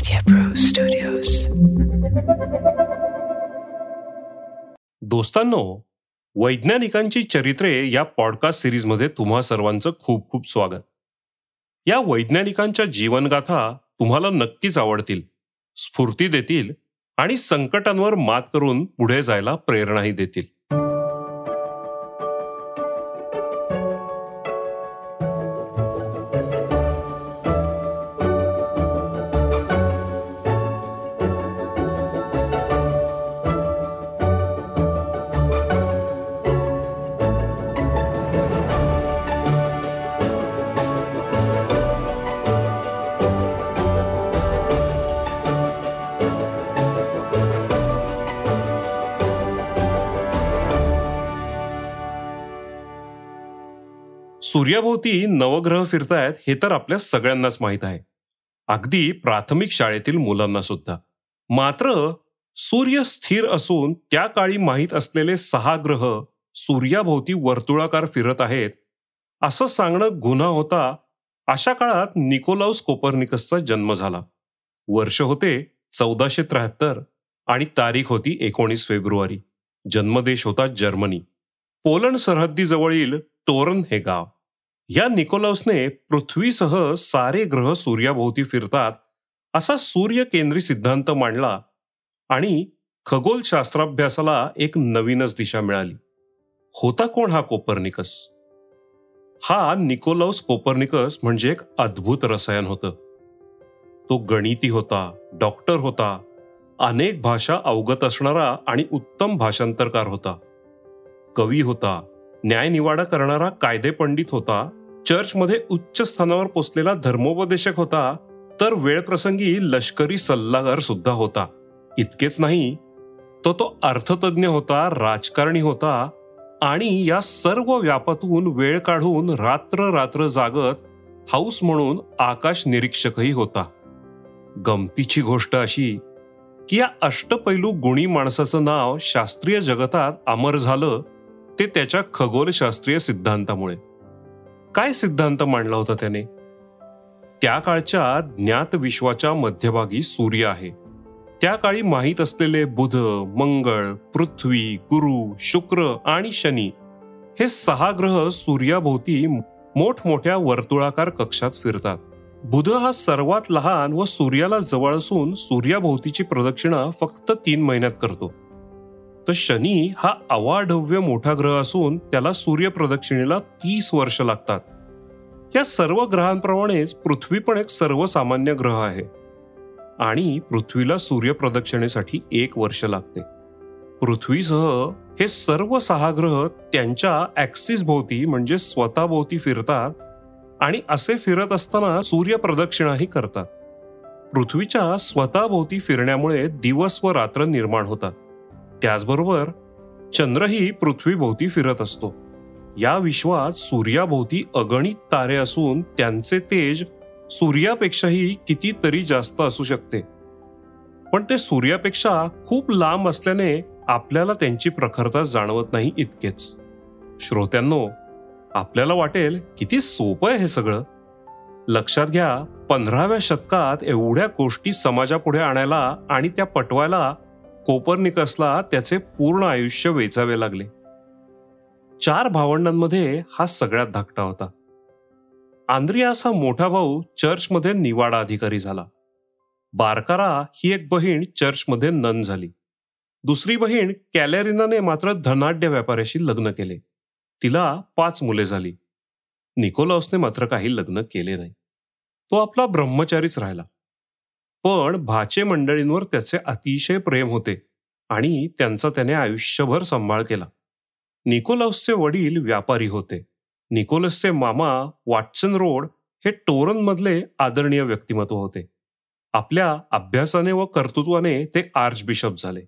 Media Pro Studios. दोस्तांनो वैज्ञानिकांची चरित्रे या podcast सिरीजमध्ये तुम्हा सर्वांचं खूप खूप स्वागत या वैज्ञानिकांच्या जीवनगाथा तुम्हाला नक्कीच आवडतील स्फूर्ती देतील आणि संकटांवर मात करून पुढे जायला प्रेरणाही देतील सूर्याभोवती नवग्रह फिरतायत हे तर आपल्या सगळ्यांनाच माहीत आहे. अगदी प्राथमिक शाळेतील मुलांना सुद्धा. मात्र सूर्य स्थिर असून त्या काळी माहीत असलेले सहा ग्रह सूर्याभोवती वर्तुळाकार फिरत आहेत असं सांगणं गुन्हा होता अशा काळात निकोलाउस कोपर्निकसचा जन्म झाला. वर्ष होते चौदाशे त्र्याहत्तर आणि तारीख होती एकोणीस फेब्रुवारी. जन्मदेश होता जर्मनी. पोलंड सरहद्दीजवळील टोरन हे गाव. या निकोलसने पृथ्वीसह सारे ग्रह सूर्याभोवती फिरतात असा सूर्य केंद्री सिद्धांत मांडला आणि खगोलशास्त्राभ्यासाला एक नवीनच दिशा मिळाली. होता कोण हा कोपर्निकस? हा निकोलस कोपर्निकस म्हणजे एक अद्भुत रसायन होतं. तो गणिती होता डॉक्टर होता अनेक भाषा अवगत असणारा आणि उत्तम भाषांतरकार होता. कवी होता न्यायनिवाडा करणारा कायदेपंडित होता चर्चमध्ये उच्च स्थानावर पोचलेला धर्मोपदेशक होता तर वेळप्रसंगी लष्करी सल्लागार सुद्धा होता. इतकेच नाही तो तो अर्थतज्ञ होता राजकारणी होता आणि या सर्व व्यापातून वेळ काढून रात्र रात्र जागत हाऊस म्हणून आकाश निरीक्षकही होता. गमतीची गोष्ट अशी की या अष्टपैलू गुणी माणसाचं नाव शास्त्रीय जगतात अमर झालं ते त्याच्या खगोलशास्त्रीय सिद्धांतामुळे. काय सिद्धांत मांडला होता त्याने? त्या काळच्या ज्ञात विश्वाच्या मध्यभागी सूर्य आहे. त्या काळी माहीत असलेले बुध मंगळ पृथ्वी गुरु शुक्र आणि शनी हे सहा ग्रह सूर्याभोवती मोठमोठ्या वर्तुळाकार कक्षात फिरतात. बुध हा सर्वात लहान व सूर्याला जवळ असून सूर्याभोवतीची प्रदक्षिणा फक्त तीन महिन्यात करतो. तर शनी हा अवाढव्य मोठा ग्रह असून त्याला सूर्यप्रदक्षिणेला तीस वर्ष लागतात. या सर्व ग्रहांप्रमाणेच पृथ्वी पण एक सर्वसामान्य ग्रह आहे. आणि पृथ्वीला सूर्यप्रदक्षिणेसाठी एक वर्ष लागते. पृथ्वीसह हे सर्व सहा ग्रह त्यांच्या ॲक्सिस भोवती म्हणजे स्वतःभोवती फिरतात आणि असे फिरत असताना सूर्यप्रदक्षिणाही करतात. पृथ्वीच्या स्वतःभोवती फिरण्यामुळे दिवस व रात्र निर्माण होतात. त्याचबरोबर चंद्रही पृथ्वीभोवती फिरत असतो. या विश्वात सूर्याभोवती अगणित तारे असून त्यांचे तेज सूर्यापेक्षाही कितीतरी जास्त असू शकते. पण ते सूर्यापेक्षा खूप लांब असल्याने आपल्याला त्यांची प्रखरता जाणवत नाही इतकेच. श्रोत्यांनो आपल्याला वाटेल किती सोपं आहे हे सगळं. लक्षात घ्या पंधराव्या शतकात एवढ्या गोष्टी समाजापुढे आणायला आणि त्या पटवायला कोपर्निकसला त्याचे पूर्ण आयुष्य वेचावे लागले. चार भावंडांमध्ये हा सगळ्यात धाकटा होता. आंद्रियास हा मोठा भाऊ चर्चमध्ये निवाडा अधिकारी झाला. बारकारा ही एक बहीण चर्चमध्ये नन झाली. दुसरी बहीण कॅलेरिनाने मात्र धनाढ्य व्यापाऱ्याशी लग्न केले. तिला पाच मुले झाली. निकोलासने मात्र काही लग्न केले नाही. तो आपला ब्रह्मचारीच राहिला. पण भाचे मंडळींवर त्याचे अतिशय प्रेम होते आणि त्यांचा त्याने आयुष्यभर सांभाळ केला. निकोलसचे वडील व्यापारी होते. निकोलसचे मामा वाटसन रोड हे टोरन मधले आदरणीय व्यक्तिमत्व होते. आपल्या अभ्यासाने व कर्तृत्वाने ते आर्च बिशप झाले.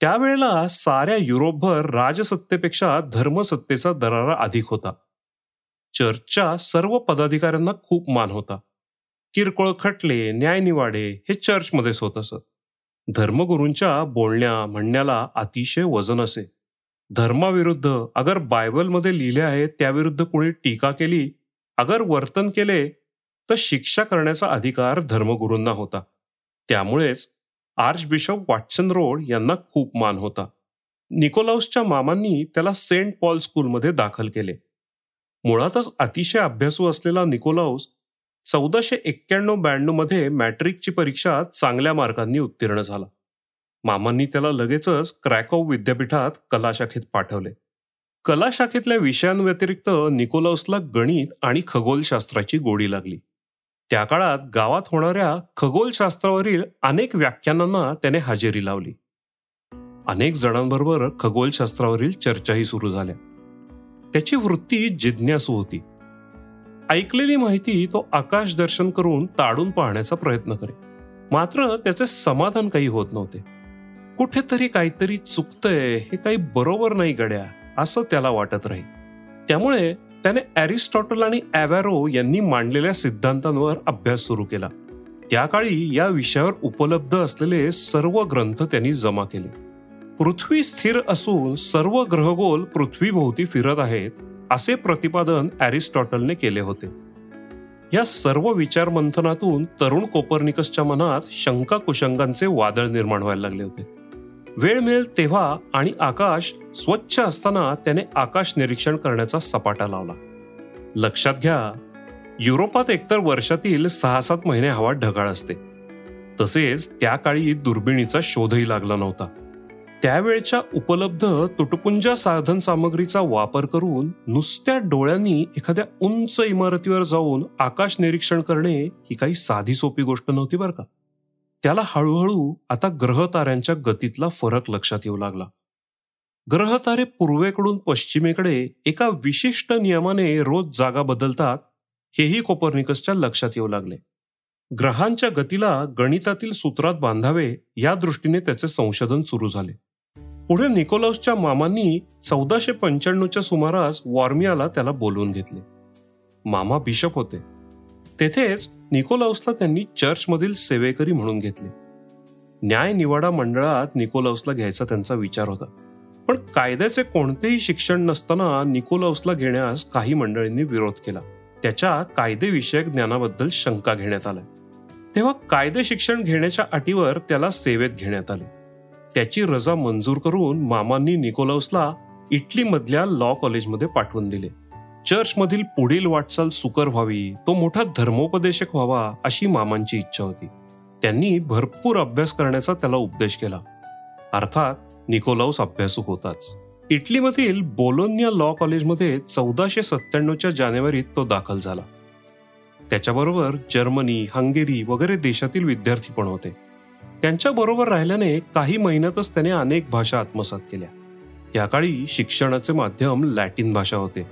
त्यावेळेला साऱ्या युरोपभर राजसत्तेपेक्षा धर्मसत्तेचा दरारा अधिक होता. चर्चच्या सर्व पदाधिकाऱ्यांना खूप मान होता. किरकोळ खटले न्यायनिवाडे हे चर्चमध्येच होत असत धर्मगुरूंच्या बोलण्या म्हणण्याला अतिशय वजन असे. धर्माविरुद्ध अगर बायबलमध्ये लिहिले आहे त्याविरुद्ध कोणी टीका केली अगर वर्तन केले तर शिक्षा करण्याचा अधिकार धर्मगुरूंना होता. त्यामुळेच आर्च बिशप वॉटसन रोड यांना खूप मान होता. निकोलाउसच्या मामांनी त्याला सेंट पॉल स्कूलमध्ये दाखल केले. मुळातच अतिशय अभ्यासू असलेला निकोलाउस चौदाशे एक्क्याण्णव ब्याण्णवमध्ये मॅट्रिकची परीक्षा चांगल्या मार्कांनी उत्तीर्ण झाला. मामांनी त्याला लगेचच क्रॅकॉव विद्यापीठात कलाशाखेत पाठवले. कलाशाखेतल्या विषयांव्यतिरिक्त निकोलाउसला गणित आणि खगोलशास्त्राची गोडी लागली. त्या काळात गावात होणाऱ्या खगोलशास्त्रावरील अनेक व्याख्यानांना त्याने हजेरी लावली. अनेक जणांबरोबर खगोलशास्त्रावरील चर्चाही सुरू झाल्या. त्याची वृत्ती जिज्ञासू होती. ऐकलेली माहिती तो आकाश दर्शन करून ताडून पाहण्याचा प्रयत्न करे मात्र त्याचे समाधान काही होत नव्हते. कुठेतरी काहीतरी चुकतंय हे काही बरोबर नाही गड्या असं त्याला वाटत राहील. त्यामुळे त्याने अरिस्टॉटल आणि ॲव्हॅरो यांनी मांडलेल्या सिद्धांतांवर अभ्यास सुरू केला. त्या काळी या विषयावर उपलब्ध असलेले सर्व ग्रंथ त्यांनी जमा केले. पृथ्वी स्थिर असून सर्व ग्रहगोल पृथ्वीभोवती फिरत आहेत असे प्रतिपादन अरिस्टॉटलने केले होते. या सर्व विचारमंथनातून तरुण कोपर्निकसच्या मनात शंका कुशंकांचे वादळ निर्माण व्हायला लागले होते. वेळ मिळेल तेव्हा आणि आकाश स्वच्छ असताना त्याने आकाश निरीक्षण करण्याचा सपाटा लावला. लक्षात घ्या युरोपात एकतर वर्षातील सहा सात महिने हवा ढगाळ असते. तसेच त्या काळी दुर्बिणीचा शोधही लागला नव्हता. त्यावेळच्या उपलब्ध तुटपुंजा साधन सामग्रीचा वापर करून नुसत्या डोळ्यांनी एखाद्या उंच इमारतीवर जाऊन आकाश निरीक्षण करणे ही काही साधी सोपी गोष्ट नव्हती बरं का? त्याला हळूहळू आता ग्रह ताऱ्यांच्या गतीतला फरक लक्षात येऊ लागला. ग्रहतारे पूर्वेकडून पश्चिमेकडे एका विशिष्ट नियमाने रोज जागा बदलतात हेही कोपर्निकसच्या लक्षात येऊ लागले. ग्रहांच्या गतीला गणितातील सूत्रात बांधावे या दृष्टीने त्याचे संशोधन सुरू झाले. पुढे निकोलासच्या मामांनी चौदाशे पंच्याण्णवच्या सुमारास वॉर्मियाला त्याला बोलवून घेतले. मामा बिशप होते. तेथेच निकोलाउसला त्यांनी चर्चमधील सेवेकरी म्हणून घेतले. न्याय निवाडा मंडळात निकोलाउसला घ्यायचा त्यांचा विचार होता. पण कायद्याचे कोणतेही शिक्षण नसताना निकोलाउसला घेण्यास काही मंडळींनी विरोध केला. त्याच्या कायदेविषयक ज्ञानाबद्दल शंका घेण्यात आल्या. तेव्हा कायदे शिक्षण घेण्याच्या अटीवर त्याला सेवेत घेण्यात आले. त्याची रजा मंजूर करून मामांनी निकोलसला इटलीमधल्या लॉ कॉलेजमध्ये पाठवून दिले. चर्चमधील पुढील वाटचाल सुकर व्हावी तो मोठा धर्मोपदेशक व्हावा अशी मामांची इच्छा होती. त्यांनी भरपूर अभ्यास करण्याचा त्याला उपदेश केला. अर्थात निकोलाऊस अभ्यासू होताच. इटलीमधील बोलोन्या लॉ कॉलेजमध्ये चौदाशे सत्त्याण्णवच्या जानेवारीत तो दाखल झाला. त्याच्याबरोबर जर्मनी हंगेरी वगैरे देशातील विद्यार्थी पण होते. त्यांच्या बरोबर राहिल्याने काही महिन्यातच त्याने अनेक भाषा आत्मसात केल्या. त्या काळी शिक्षणाचे माध्यम लॅटिन भाषा होते.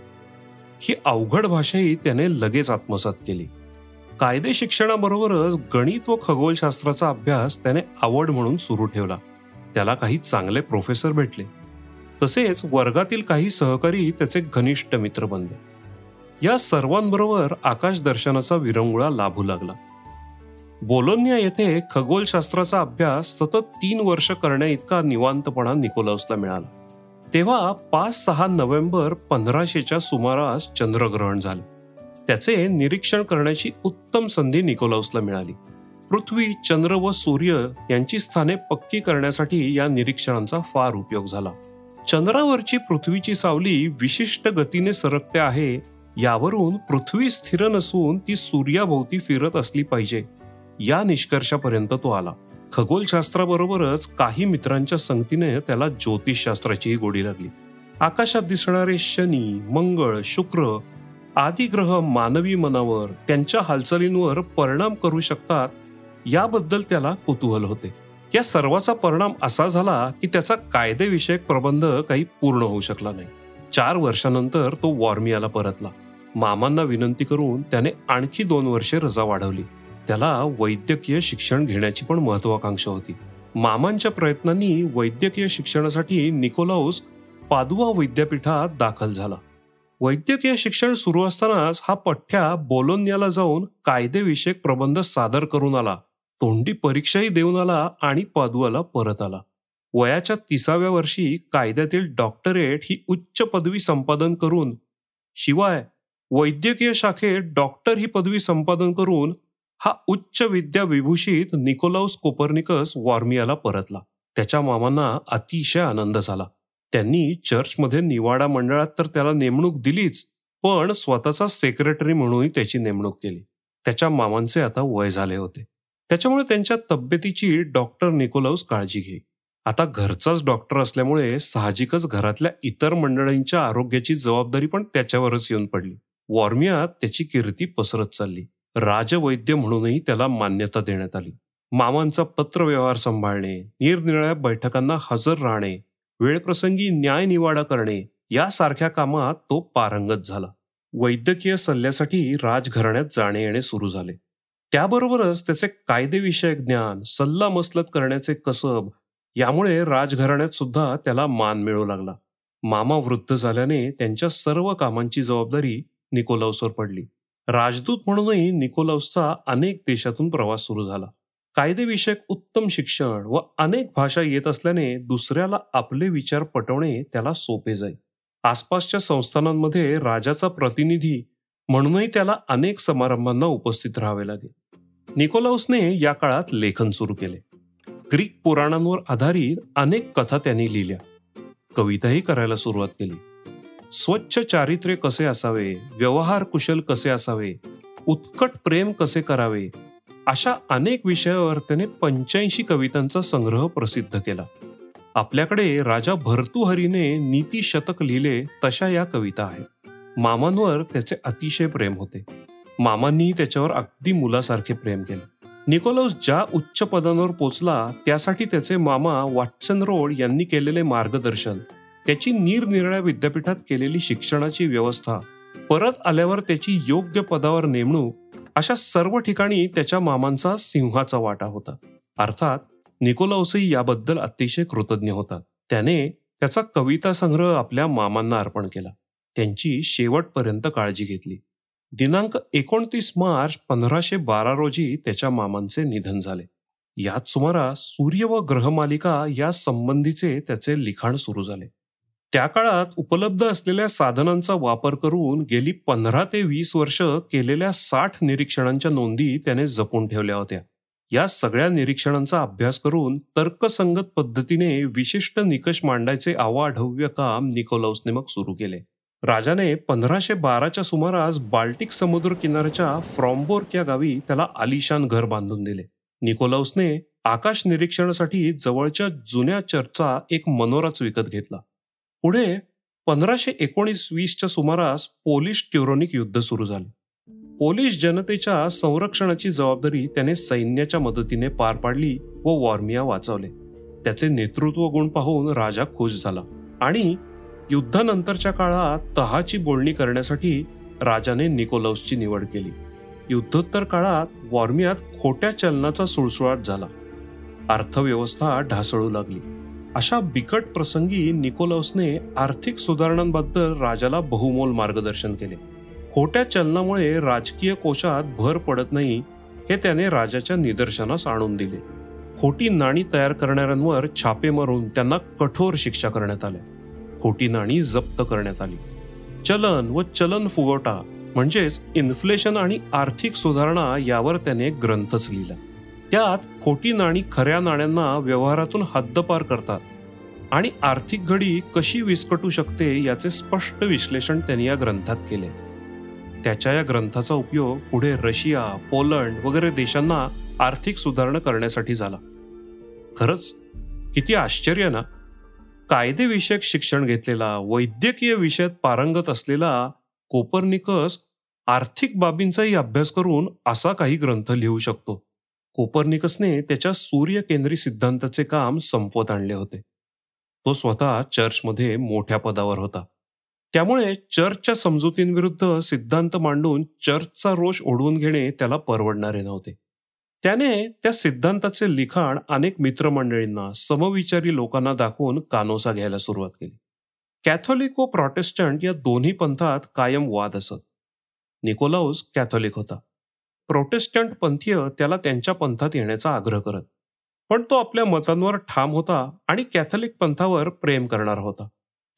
ही अवघड भाषाही त्याने लगेच आत्मसात केली. कायदे शिक्षणाबरोबरच गणित व खगोलशास्त्राचा अभ्यास त्याने आवड म्हणून सुरू ठेवला. त्याला काही चांगले प्रोफेसर भेटले. तसेच वर्गातील काही सहकारी त्याचे घनिष्ठ मित्र बनले. या सर्वांबरोबर आकाशदर्शनाचा विरंगुळा लाभू लागला. बोलोन्या येथे खगोलशास्त्राचा अभ्यास सतत तीन वर्ष करण्या इतका निवांतपणा निकोलसला मिळाला. तेव्हा पाच सहा नोव्हेंबर पंधराशेच्या सुमारास चंद्रग्रहण झाले. त्याचे निरीक्षण करण्याची उत्तम संधी निकोलाउसला मिळाली. पृथ्वी चंद्र व सूर्य यांची स्थाने पक्की करण्यासाठी या निरीक्षणांचा फार उपयोग झाला. चंद्रावरची पृथ्वीची सावली विशिष्ट गतीने सरकते आहे यावरून पृथ्वी स्थिर नसून ती सूर्याभोवती फिरत असली पाहिजे. या निष्कर्षापर्यंत तो आला. खगोलशास्त्राबरोबरच काही मित्रांच्या संगतीने त्याला ज्योतिषशास्त्राचीही गोडी लागली. आकाशात दिसणारे शनी मंगळ शुक्र आदी ग्रह मानवी मनावर त्यांच्या हालचालींवर परिणाम करू शकतात याबद्दल त्याला कुतूहल होते. या सर्वाचा परिणाम असा झाला की त्याचा कायदेविषयक प्रबंध काही पूर्ण होऊ शकला नाही. चार वर्षानंतर तो वॉर्मियाला परतला. मामांना विनंती करून त्याने आणखी दोन वर्षे रजा वाढवली. त्याला वैद्यकीय शिक्षण घेण्याची पण महत्वाकांक्षा होती. मामांच्या प्रयत्नांनी वैद्यकीय शिक्षणासाठी निकोलाऊस पादुआ विद्यापीठात दाखल झाला. वैद्यकीय शिक्षण सुरू असतानाच हा पठ्ठ्या बोलोन्याला जाऊन कायदेविषयक प्रबंध सादर करून आला. तोंडी परीक्षाही देऊन आला आणि पादुआला परत आला. वयाच्या तिसाव्या वर्षी कायद्यातील डॉक्टरेट ही उच्च पदवी संपादन करून शिवाय वैद्यकीय शाखेत डॉक्टर ही पदवी संपादन करून हा उच्च विद्या विभूषित निकोलाउस कोपर्निकस वॉर्मियाला परतला. त्याच्या मामांना अतिशय आनंद झाला. त्यांनी चर्चमध्ये निवाडा मंडळात तर त्याला नेमणूक दिलीच पण स्वतःचा सेक्रेटरी म्हणूनही त्याची नेमणूक केली. त्याच्या मामांचे आता वय झाले होते. त्याच्यामुळे त्यांच्या तब्येतीची डॉक्टर निकोलाउस काळजी घे. आता घरचाच डॉक्टर असल्यामुळे साहजिकच घरातल्या इतर मंडळींच्या आरोग्याची जबाबदारी पण त्याच्यावरच येऊन पडली. वॉर्मियात त्याची कीर्ती पसरत चालली. राजवैद्य म्हणूनही त्याला मान्यता देण्यात आली. मामांचा पत्रव्यवहार सांभाळणे निरनिराळ्या बैठकांना हजर राहणे वेळप्रसंगी न्यायनिवाडा करणे यासारख्या कामात तो पारंगत झाला. वैद्यकीय सल्ल्यासाठी राजघराण्यात जाणे येणे सुरू झाले. त्याबरोबरच त्याचे कायदेविषयक ज्ञान सल्ला मसलत करण्याचे कसब यामुळे राजघराण्यात सुद्धा त्याला मान मिळू लागला. मामा वृद्ध झाल्याने त्यांच्या सर्व कामांची जबाबदारी निकोलाउसवर पडली. राजदूत म्हणूनही निकोलाउसचा अनेक देशातून प्रवास सुरू झाला. कायदेविषयक उत्तम शिक्षण व अनेक भाषा येत असल्याने दुसऱ्याला आपले विचार पटवणे त्याला सोपे जाई. आसपासच्या संस्थानांमध्ये राजाचा प्रतिनिधी म्हणूनही त्याला अनेक समारंभांना उपस्थित राहावे लागे. निकोलाउसने या काळात लेखन सुरू केले. ग्रीक पुराणांवर आधारित अनेक कथा त्यांनी लिहिल्या. कविताही करायला सुरुवात केली. स्वच्छ चारित्र्य कसे असावे? व्यवहार कुशल कसे असावे? उत्कट प्रेम कसे करावे? अशा अनेक विषयावर त्याने पंच्याऐंशी कवितांचा संग्रह प्रसिद्ध केला. आपल्याकडे राजा भर्तुहरीने नीती शतक लिहिले तशा या कविता आहेत. मामांवर त्याचे अतिशय प्रेम होते. मामांनी त्याच्यावर अगदी मुलासारखे प्रेम केले. निकोलस ज्या उच्च पदांवर पोचला त्यासाठी त्याचे मामा वॉटसन रोड यांनी केलेले मार्गदर्शन त्याची निरनिराळ्या विद्यापीठात केलेली शिक्षणाची व्यवस्था परत आल्यावर त्याची योग्य पदावर नेमणूक अशा सर्व ठिकाणी त्याच्या मामांचा सिंहाचा वाटा होता. अर्थात निकोलाउसही याबद्दल अतिशय कृतज्ञ होता. त्याने त्याचा कविता संग्रह आपल्या मामांना अर्पण केला. त्यांची शेवटपर्यंत काळजी घेतली. दिनांक एकोणतीस मार्च पंधराशे बारा रोजी त्याच्या मामांचे निधन झाले. याच सुमारास सूर्य व ग्रहमालिका या संबंधीचे त्याचे लिखाण सुरू झाले. त्या काळात उपलब्ध असलेल्या साधनांचा वापर करून गेली पंधरा ते वीस वर्ष केलेल्या साठ निरीक्षणांच्या नोंदी त्याने जपून ठेवल्या होत्या. या सगळ्या निरीक्षणांचा अभ्यास करून तर्कसंगत पद्धतीने विशिष्ट निकष मांडायचे आवाढव्य काम निकोलाउसने मग सुरू केले. राजाने पंधराशे बाराच्या सुमारास बाल्टिक समुद्र किनाऱ्याच्या फ्रॉम्बोर्क या गावी त्याला आलिशान घर बांधून दिले. निकोलाउसने आकाश निरीक्षणासाठी जवळच्या जुन्या चर्चचा एक मनोराच विकत घेतला. पुढे पंधराशे एकोणीस वीसच्या सुमारास पोलिश ट्युरोनिक युद्ध सुरू झाले. पोलिश जनतेच्या संरक्षणाची जबाबदारी त्याने सैन्याच्या मदतीने पार पाडली व वॉर्मिया वाचवले. त्याचे नेतृत्व गुण पाहून राजा खुश झाला आणि युद्धानंतरच्या काळात तहाची बोलणी करण्यासाठी राजाने निकोलसची निवड केली. युद्धोत्तर काळात वॉर्मियात खोट्या चलनाचा सुळसुळाट झाला. अर्थव्यवस्था ढासळू लागली. अशा बिकट प्रसंगी निकोलसने आर्थिक सुधारणांबद्दल राजाला बहुमोल मार्गदर्शन केले. खोट्या चलनामुळे राजकीय कोशात भर पडत नाही हे त्याने राजाच्या निदर्शनास आणून दिले. खोटी नाणी तयार करणाऱ्यांवर छापे मारून त्यांना कठोर शिक्षा करण्यात आल्या. खोटी नाणी जप्त करण्यात आली. चलन व चलन फुगवटा म्हणजेच इन्फ्लेशन आणि आर्थिक सुधारणा यावर त्याने ग्रंथच लिहिला. त्यात खोटी नाणी खऱ्या नाण्यांना व्यवहारातून हद्दपार करतात. आणि आर्थिक घडी कशी विस्कटू शकते याचे स्पष्ट विश्लेषण त्यांनी या ग्रंथात केले. त्याच्या या ग्रंथाचा उपयोग पुढे रशिया पोलंड वगैरे देशांना आर्थिक सुधारणा करण्यासाठी झाला. खरंच किती आश्चर्य ना? कायदेविषयक शिक्षण घेतलेला वैद्यकीय विषयात पारंगत असलेला कोपर्निकस आर्थिक बाबींचाही अभ्यास करून असा काही ग्रंथ लिहू शकतो. कोपर्निकसने त्याच्या सूर्यकेंद्री सिद्धांताचे काम संपवत आणले होते. तो स्वतः चर्चमध्ये मोठ्या पदावर होता. त्यामुळे चर्चच्या समजुतींविरुद्ध सिद्धांत मांडून चर्चचा रोष ओढवून घेणे त्याला परवडणारे नव्हते. त्याने त्या सिद्धांताचे लिखाण अनेक मित्रमंडळींना समविचारी लोकांना दाखवून कानोसा घ्यायला सुरुवात केली. कॅथोलिक व प्रॉटेस्टंट या दोन्ही पंथात कायम वाद असत. निकोलाउस कॅथोलिक होता. प्रोटेस्टंट पंथीय त्याला त्यांच्या पंथात येण्याचा आग्रह करत. पण तो आपल्या मतांवर ठाम होता आणि कॅथोलिक पंथावर प्रेम करणार होता.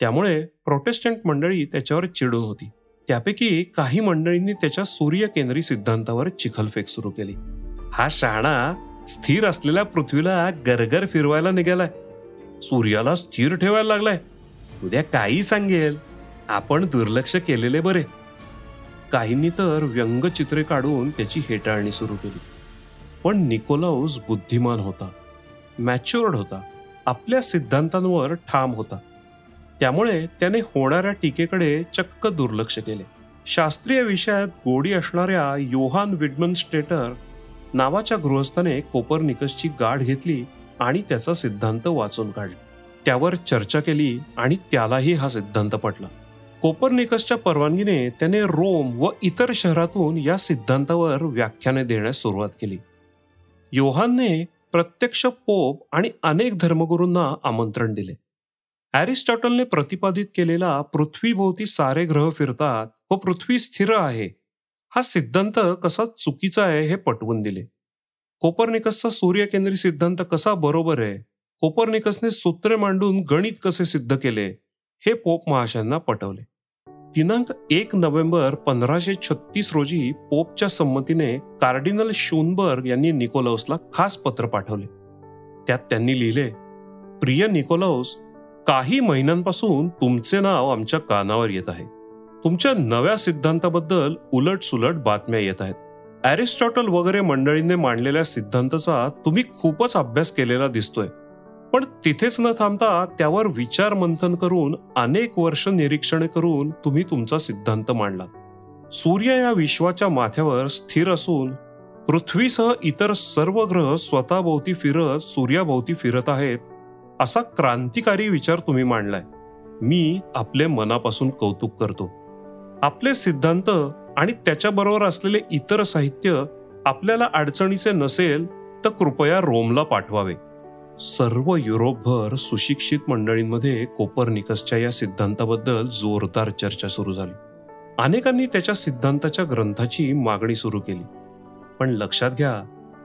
त्यामुळे प्रोटेस्टंट मंडळी त्याच्यावर चिडून होती. त्यापैकी काही मंडळींनी त्याच्या सूर्यकेंद्री सिद्धांतावर चिखलफेक सुरू केली. हा शहाणा स्थिर असलेल्या पृथ्वीला गरगर फिरवायला निघालाय. सूर्याला स्थिर ठेवायला लागलाय. उद्या काही सांगेल. आपण दुर्लक्ष केलेले बरे. काहींनी तर व्यंगचित्रे काढून त्याची हेटाळणी सुरू केली. पण निकोलाऊस बुद्धिमान होता. मॅच्युअर्ड होता. आपल्या सिद्धांतांवर ठाम होता. त्यामुळे त्याने होणाऱ्या टीकेकडे चक्क दुर्लक्ष केले. शास्त्रीय विषयात गोडी असणाऱ्या योहान विडमन स्टेटर नावाच्या गृहस्थाने कोपरनिकसची गाठ घेतली आणि त्याचा सिद्धांत वाचून काढला. त्यावर चर्चा केली आणि त्यालाही हा सिद्धांत पटला. कोपरनिकसच्या परवानगीने त्याने रोम व इतर शहरातून या सिद्धांतावर व्याख्याने देण्यास सुरुवात केली. योहानने प्रत्यक्ष पोप आणि अनेक धर्मगुरूंना आमंत्रण दिले. ॲरिस्टॉटलने प्रतिपादित केलेला पृथ्वीभोवती सारे ग्रह फिरतात व पृथ्वी स्थिर आहे. हा सिद्धांत कसा चुकीचा आहे हे पटवून दिले. कोपरनिकसचा सूर्यकेंद्री सिद्धांत कसा बरोबर आहे? कोपरनिकसने सूत्रे मांडून गणित कसे सिद्ध केले? हे पोप महाशयांना पटवले. दिनांक एक नोव्हेंबर पंधराशे छत्तीस रोजी पोपच्या संमतीने कार्डिनल शूनबर्ग यांनी निकोलाउसला खास पत्र पाठवले. त्यात त्यांनी लिहिले प्रिय निकोलौस काही महिन्यांपासून तुमचे नाव आमच्या कानावर येत आहे. तुमच्या नव्या सिद्धांताबद्दल उलट सुलट बातम्या येत आहेत. अरिस्टॉटल वगैरे मंडळींनी मांडलेल्या सिद्धांताचा तुम्ही खूपच अभ्यास केलेला दिसतोय. पण तिथेच न थांबता त्यावर विचार मंथन करून अनेक वर्ष निरीक्षणे करून तुम्ही तुमचा सिद्धांत मांडला. सूर्य या विश्वाच्या माथ्यावर स्थिर असून पृथ्वीसह इतर सर्व ग्रह स्वतःभोवती फिरत सूर्याभोवती फिरत आहेत असा क्रांतिकारी विचार तुम्ही मांडलाय. मी आपले मनापासून कौतुक करतो. आपले सिद्धांत आणि त्याच्याबरोबर असलेले इतर साहित्य आपल्याला अडचणीचे नसेल तर कृपया रोमला पाठवावे. सर्व युरोपभर सुशिक्षित मंडळींमध्ये कोपरनिकसच्या या सिद्धांताबद्दल जोरदार चर्चा सुरू झाली. अनेकांनी त्याच्या सिद्धांताच्या ग्रंथाची मागणी सुरू केली. पण लक्षात घ्या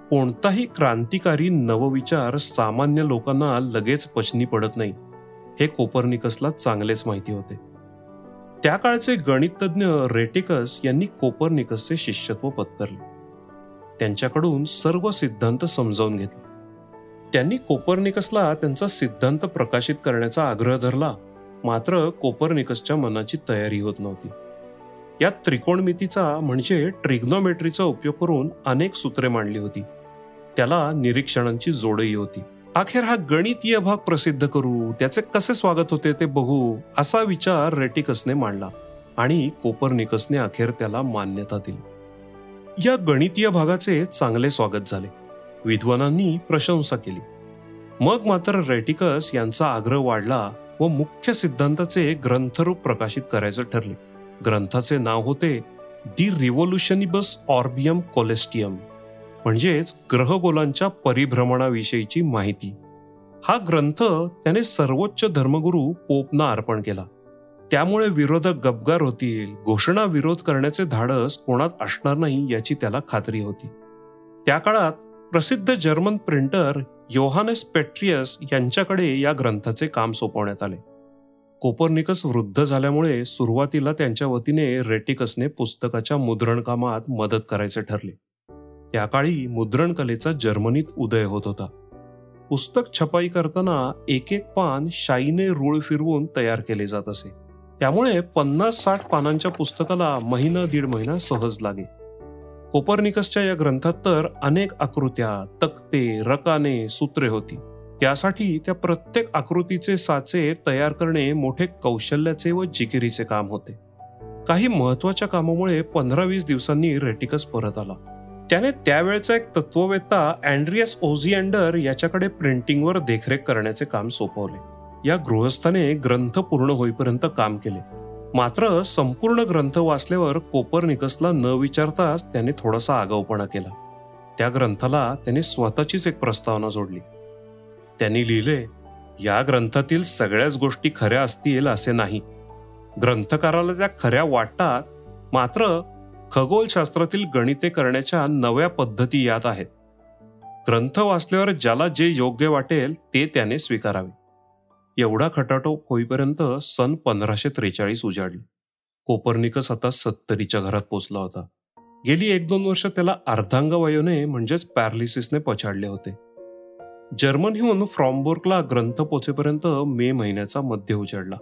कोणताही क्रांतिकारी नवविचार सामान्य लोकांना लगेच पचनी पडत नाही हे कोपरनिकसला चांगलेच माहिती होते. त्या काळचे गणिततज्ञ रेटिकस यांनी कोपरनिकसचे शिष्यत्व पत्करले. त्यांच्याकडून सर्व सिद्धांत समजावून घेतले. त्यांनी कोपरनिकसला त्यांचा सिद्धांत प्रकाशित करण्याचा आग्रह धरला. मात्र कोपरनिकसच्या मनाची तयारी होत नव्हती. या त्रिकोणमितीचा म्हणजे ट्रिग्नोमेट्रीचा उपयोग करून अनेक सूत्रे मांडली होती. त्याला निरीक्षणांची जोडही होती. अखेर हा गणितीय भाग प्रसिद्ध करू त्याचे कसे स्वागत होते ते बघू असा विचार रेटिकसने मांडला आणि कोपरनिकसने अखेर त्याला मान्यता दिली. या गणितीय भागाचे चांगले स्वागत झाले. विद्वानांनी प्रशंसा केली. मग मात्र रेटिकस यांचा आग्रह वाढला व मुख्य सिद्धांताचे ग्रंथरूप प्रकाशित करायचे ठरले. ग्रंथाचे नाव होते दी रिव्होल्युशनिबस ऑर्बियम कोलेस्टियम म्हणजेच ग्रहगोलांच्या परिभ्रमणाविषयीची माहिती. हा ग्रंथ त्याने सर्वोच्च धर्मगुरू पोपना अर्पण केला. त्यामुळे विरोधक गबगार होतील घोषणा विरोध करण्याचे धाडस कोणात असणार नाही याची त्याला खात्री होती. त्या काळात प्रसिद्ध जर्मन प्रिंटर योहानेस पेट्रियस यांच्याकडे या ग्रंथाचे काम सोपवण्यात आले. कोपरनिकस वृद्ध झाल्यामुळे सुरुवातीला त्यांच्या वतीने रेटिकसने पुस्तकाच्या मुद्रणकामात मदत करायचे ठरले. त्या काळी मुद्रणकलेचा जर्मनीत उदय होत होता. पुस्तक छपाई करताना एक एक पान शाईने रूळ फिरवून तयार केले जात असे. त्यामुळे पन्नास साठ पानांच्या पुस्तकाला महिना दीड महिना सहज लागे. कोपर्निकसच्या या ग्रंथात तर अनेक आकृत्या तक्ते रकाने सूत्रे होती. त्यासाठी त्या प्रत्येक आकृतीचे साचे तयार करणे मोठे कौशल्याचे व जिकिरीचे काम होते. काही महत्त्वाच्या कामामुळे पंधरा वीस दिवसांनी रेटिकस परत आला. त्याने त्यावेळचा एक तत्ववेत्ता अँड्रियस ओझिएंडर याच्याकडे प्रिंटिंगवर देखरेख करण्याचे काम सोपवले. या गृहस्थाने ग्रंथ पूर्ण होईपर्यंत काम केले. मात्र संपूर्ण ग्रंथ वाचल्यावर कोपरनिकसला न विचारताच त्याने थोडासा आगाऊपणा केला. त्या ग्रंथाला त्याने स्वतःचीच एक प्रस्तावना जोडली. त्यांनी लिहिले या ग्रंथातील सगळ्याच गोष्टी खऱ्या असतील असे नाही. ग्रंथकाराला त्या खऱ्या वाटतात मात्र खगोलशास्त्रातील गणिते करण्याच्या नव्या पद्धती यात आहेत. ग्रंथ वाचल्यावर ज्याला जे योग्य वाटेल ते त्याने स्वीकारावे. एवढा खटाटोप होईपर्यंत सन पंधराशे त्रेचाळीस उजाडले. कोपर्निकस आता सत्तरीच्या घरात पोचला होता. गेली एक दोन वर्ष त्याला अर्धांगवायूने म्हणजेच पॅरालिसिसने पछाडले होते. जर्मनीहून फ्रॉमबोर्गला ग्रंथ पोचेपर्यंत मे महिन्याचा मध्य उजाडला.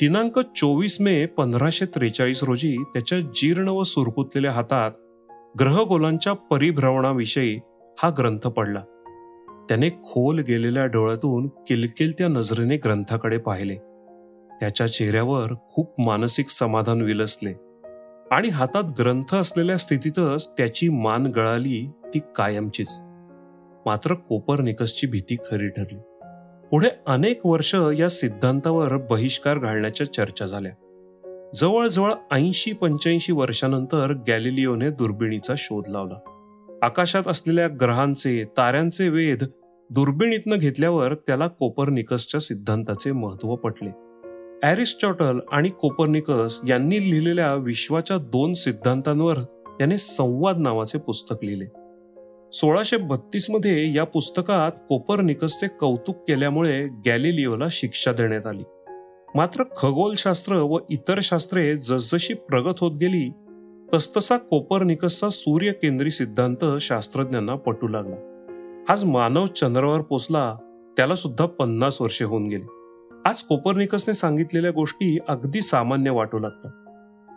दिनांक चोवीस मे पंधराशे त्रेचाळीस रोजी त्याच्या जीर्ण व सुरकुतलेल्या हातात ग्रहगोलांच्या परिभ्रमणाविषयी हा ग्रंथ पडला. त्याने खोल गेलेल्या डोळ्यातून किलकिलत्या नजरेने ग्रंथाकडे पाहिले. त्याच्या चेहऱ्यावर खूप मानसिक समाधान विलसले. आणि हातात ग्रंथ असलेल्या स्थितीतच त्याची मान गळाली ती कायमचीच. मात्र कोपरनिकसची भीती खरी ठरली. पुढे अनेक वर्ष या सिद्धांतावर बहिष्कार घालण्याच्या चर्चा झाल्या. जवळजवळ ऐंशी पंच्याऐंशी वर्षानंतर गॅलिलिओने दुर्बिणीचा शोध लावला. आकाशात असलेल्या ग्रहांचे ताऱ्यांचे वेध दुर्बिणीतनं घेतल्यावर त्याला कोपरनिकसच्या सिद्धांताचे महत्त्व पटले. ॲरिस्टॉटल आणि कोपरनिकस यांनी लिहिलेल्या विश्वाच्या दोन सिद्धांतांवर त्याने संवाद नावाचे पुस्तक लिहिले. सोळाशे बत्तीसमध्ये या पुस्तकात कोपरनिकसचे कौतुक केल्यामुळे गॅलिलिओला शिक्षा देण्यात आली. मात्र खगोलशास्त्र व इतर शास्त्रे जसजशी प्रगत होत गेली तसतसा कोपरनिकसचा सूर्यकेंद्री सिद्धांत शास्त्रज्ञांना पटू लागला. आज मानव चंद्रावर पोचला त्याला सुद्धा पन्नास वर्षे होऊन गेली. आज कोपरनिकसने सांगितलेल्या गोष्टी अगदी सामान्य वाटू लागतात.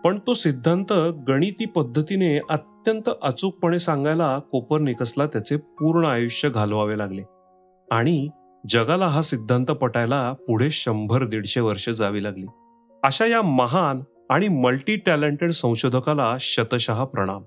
पण तो सिद्धांत गणिती पद्धतीने अत्यंत अचूकपणे सांगायला कोपरनिकसला त्याचे पूर्ण आयुष्य घालवावे लागले. आणि जगाला हा सिद्धांत पटायला पुढे शंभर दीडशे वर्ष जावी लागली. अशा या महान आणि मल्टी टॅलेंटेड संशोधकाला शतशः प्रणाम.